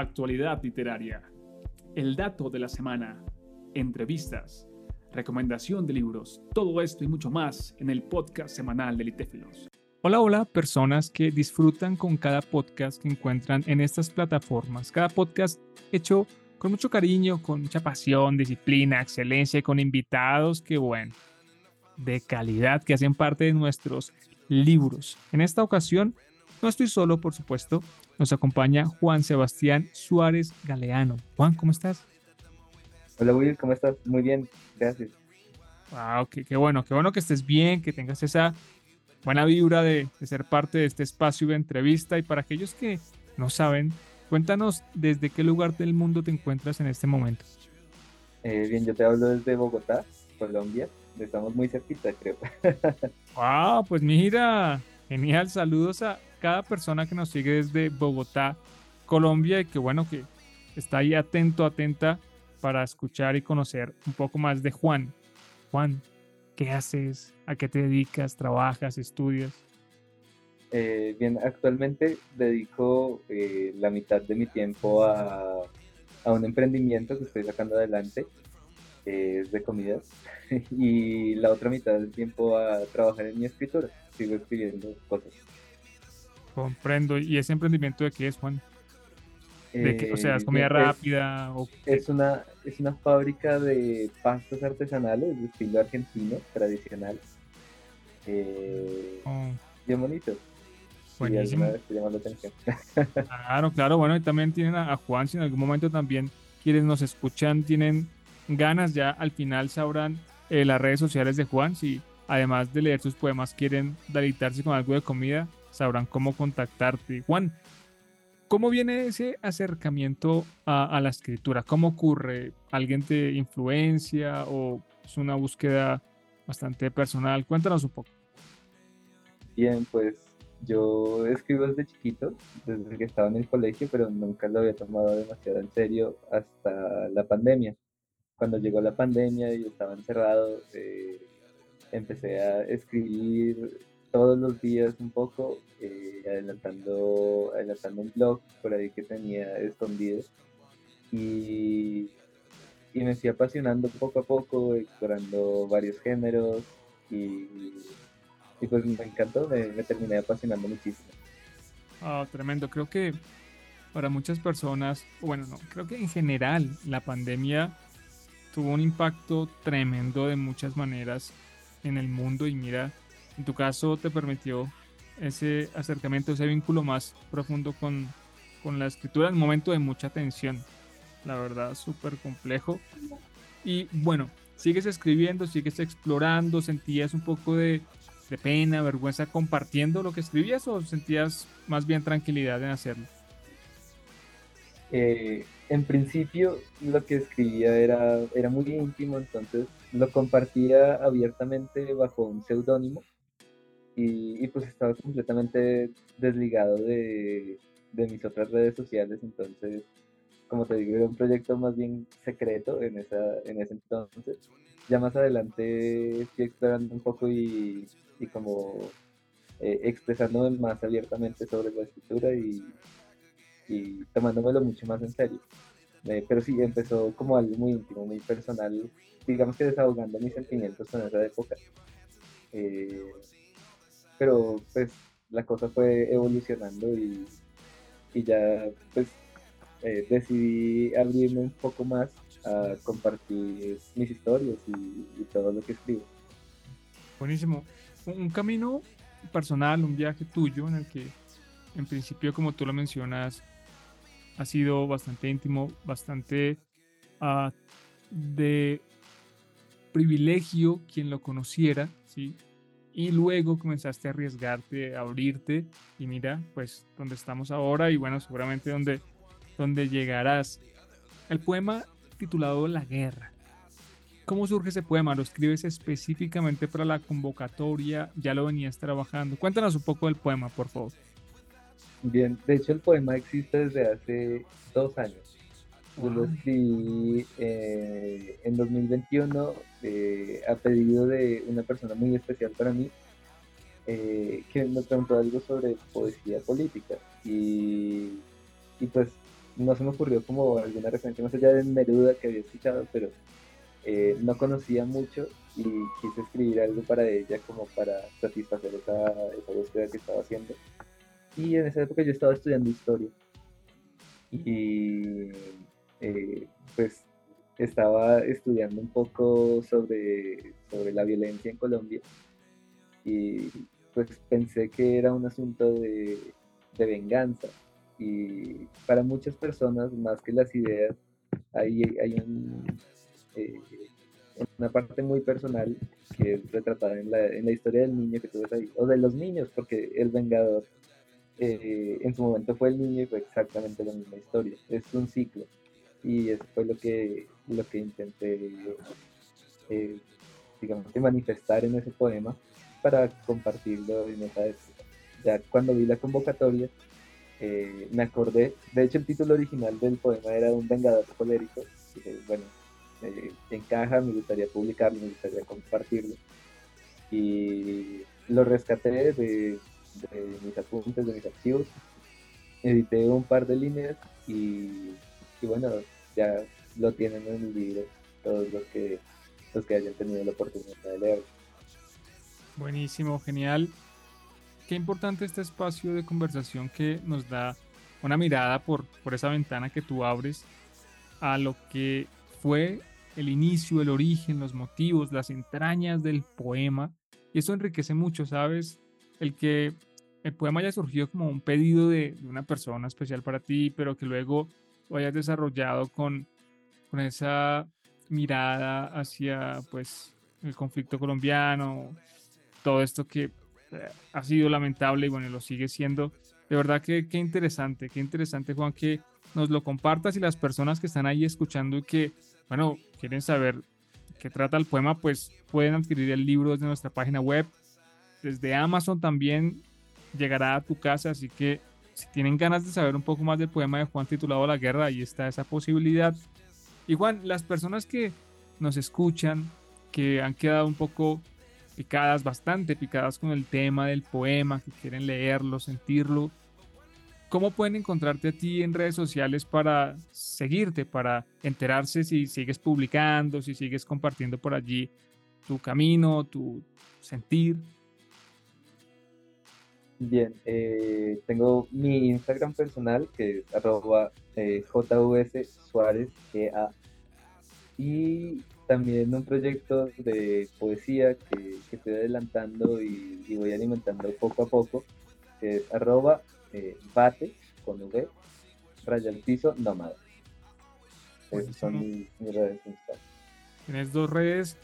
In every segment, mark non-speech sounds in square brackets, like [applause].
actualidad literaria, el dato de la semana, entrevistas, recomendación de libros, todo esto y mucho más en el podcast semanal de Litéfilos. Hola, hola, personas que disfrutan con cada podcast que encuentran en estas plataformas. Cada podcast hecho con mucho cariño, con mucha pasión, disciplina, excelencia, con invitados que, bueno, de calidad que hacen parte de nuestros libros. En esta ocasión, no estoy solo, por supuesto, nos acompaña Juan Sebastián Suárez Galeano. Juan, ¿cómo estás? Hola Will, ¿cómo estás? Muy bien, gracias. Wow, qué, qué bueno, qué bueno que estés bien, que tengas esa buena vibra de, de, ser parte de este espacio de entrevista. Y para aquellos que no saben, cuéntanos desde qué lugar del mundo te encuentras en este momento. Eh, bien, yo te hablo desde Bogotá, Colombia. Estamos muy cerquita, creo. [laughs] wow, pues mira, genial. Saludos a cada persona que nos sigue desde Bogotá, Colombia, y que bueno que está ahí atento, atenta para escuchar y conocer un poco más de Juan. Juan, ¿qué haces? ¿A qué te dedicas? ¿Trabajas? ¿Estudias? Eh, bien, actualmente dedico eh, la mitad de mi tiempo a, a, un emprendimiento que estoy sacando adelante, es de comida, [laughs] y la otra mitad del tiempo a trabajar en mi escritura. Sigo escribiendo cosas. Comprendo. ¿Y ese emprendimiento de qué es, Juan? ¿De qué? O sea, ¿es comida rápida? Es, o... es, una, es una fábrica de pastas artesanales de estilo argentino, tradicional. Eh, oh. Bien bonito. Buenísimo. [laughs] claro, claro. Bueno, y también tienen a, a, Juan, si en algún momento también quienes nos escuchan tienen ganas, ya al final sabrán eh, las redes sociales de Juan. Si además de leer sus poemas quieren deleitarse con algo de comida, sabrán cómo contactarte. Juan, ¿cómo viene ese acercamiento a, la escritura? ¿Cómo ocurre? ¿Alguien te influencia o es una búsqueda bastante personal? Cuéntanos un poco. Bien, pues yo escribo desde chiquito, desde que estaba en el colegio, pero nunca lo había tomado demasiado en serio hasta la pandemia. Cuando llegó la pandemia y estaba encerrado, eh, empecé a escribir todos los días un poco, eh, adelantando, adelantando un blog por ahí que tenía escondido. Y, y me fui apasionando poco a poco, explorando varios géneros y, y pues me encantó, me, terminé apasionando muchísimo. Oh, tremendo, creo que para muchas personas, bueno, no, creo que en general la pandemia tuvo un impacto tremendo de muchas maneras en el mundo y mira, en tu caso te permitió ese acercamiento, ese vínculo más profundo con, con la escritura en un momento de mucha tensión. La verdad, súper complejo. Y bueno, sigues escribiendo, sigues explorando, sentías un poco de, de, pena, vergüenza compartiendo lo que escribías o sentías más bien tranquilidad en hacerlo? Eh, en principio lo que escribía era, era muy íntimo, entonces lo compartía abiertamente bajo un seudónimo y, pues estaba completamente desligado de, de, mis otras redes sociales, entonces, como te digo, era un proyecto más bien secreto en, esa, en ese entonces. Ya más adelante estoy explorando un poco y, y como eh, expresándome más abiertamente sobre la escritura y, y tomándomelo mucho más en serio. Eh, pero sí, empezó como algo muy íntimo, muy personal, digamos que desahogando mis sentimientos en esa época. Eh, pero pues la cosa fue evolucionando y, y ya pues eh, decidí abrirme un poco más a compartir mis historias y, todo lo que escribo. Buenísimo. Un camino personal, un viaje tuyo en el que en principio, como tú lo mencionas, ha sido bastante íntimo, bastante uh, de privilegio quien lo conociera, ¿sí? Y luego comenzaste a arriesgarte, a abrirte y mira, pues, donde estamos ahora y bueno, seguramente donde, donde llegarás. El poema titulado La Guerra. ¿Cómo surge ese poema? ¿Lo escribes específicamente para la convocatoria? ¿Ya lo venías trabajando? Cuéntanos un poco del poema, por favor. Bien, de hecho el poema existe desde hace dos años. Yo lo escribí eh, en 2021 eh, a pedido de una persona muy especial para mí, eh, que me preguntó algo sobre poesía política. Y, y, pues no se me ocurrió como alguna referencia más allá de Neruda que había escuchado, pero eh, no conocía mucho y quise escribir algo para ella como para satisfacer esa, esa búsqueda que estaba haciendo. Y en esa época yo estaba estudiando historia. Y eh, pues estaba estudiando un poco sobre, sobre la violencia en Colombia y pues pensé que era un asunto de, venganza y para muchas personas más que las ideas hay, hay un, eh, una parte muy personal que es retratada en la, en la, historia del niño que tú ves ahí, o de los niños, porque el Vengador eh, en su momento fue el niño y fue exactamente la misma historia. Es un ciclo y eso fue lo que, lo que intenté, eh, digamos, manifestar en ese poema para compartirlo en esa época. Ya cuando vi la convocatoria, eh, me acordé, de hecho el título original del poema era Un vengador colérico, dije, bueno, eh, encaja, me gustaría publicarlo, me gustaría compartirlo. Y lo rescaté de, de mis apuntes, de mis archivos, edité un par de líneas y y bueno, ya lo tienen en el libro todos los que, los que hayan tenido la oportunidad de leerlo. Buenísimo, genial. Qué importante este espacio de conversación que nos da una mirada por, por esa ventana que tú abres a lo que fue el inicio, el origen, los motivos, las entrañas del poema. Y eso enriquece mucho, ¿sabes? El que el poema haya surgido como un pedido de, de una persona especial para ti, pero que luego o hayas desarrollado con, con esa mirada hacia pues el conflicto colombiano, todo esto que eh, ha sido lamentable y bueno, lo sigue siendo. De verdad que qué interesante, qué interesante Juan que nos lo compartas y las personas que están ahí escuchando y que, bueno, quieren saber qué trata el poema, pues pueden adquirir el libro desde nuestra página web. Desde Amazon también llegará a tu casa, así que si tienen ganas de saber un poco más del poema de Juan titulado La Guerra, ahí está esa posibilidad. Y Juan, las personas que nos escuchan, que han quedado un poco picadas, bastante picadas con el tema del poema, que quieren leerlo, sentirlo, ¿cómo pueden encontrarte a ti en redes sociales para seguirte, para enterarse si sigues publicando, si sigues compartiendo por allí tu camino, tu sentir? Bien, eh, tengo mi Instagram personal que es arroba eh, JVS Suárez GA y también un proyecto de poesía que, estoy adelantando y, voy alimentando poco a poco que es arroba eh, bate con V raya al piso nómada. Esas son mis, mis redes principales. Tienes dos redes,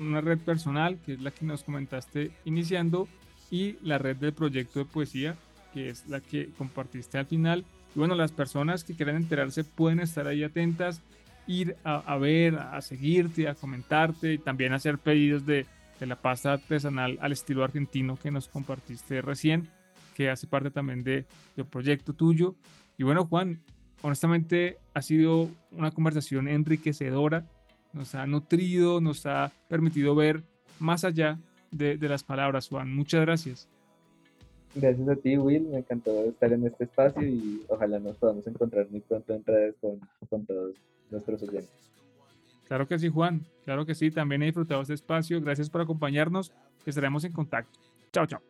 una red personal que es la que nos comentaste iniciando y la red del proyecto de poesía, que es la que compartiste al final. Y bueno, las personas que quieran enterarse pueden estar ahí atentas, ir a, ver, a seguirte, a comentarte y también hacer pedidos de, de, la pasta artesanal al estilo argentino que nos compartiste recién, que hace parte también de, del proyecto tuyo. Y bueno, Juan, honestamente ha sido una conversación enriquecedora, nos ha nutrido, nos ha permitido ver más allá de, las palabras, Juan. Muchas gracias. Gracias a ti, Will. Me encantó estar en este espacio y ojalá nos podamos encontrar muy pronto en redes con, con todos nuestros oyentes. Claro que sí, Juan. Claro que sí. También he disfrutado este espacio. Gracias por acompañarnos. Estaremos en contacto. Chao, chao.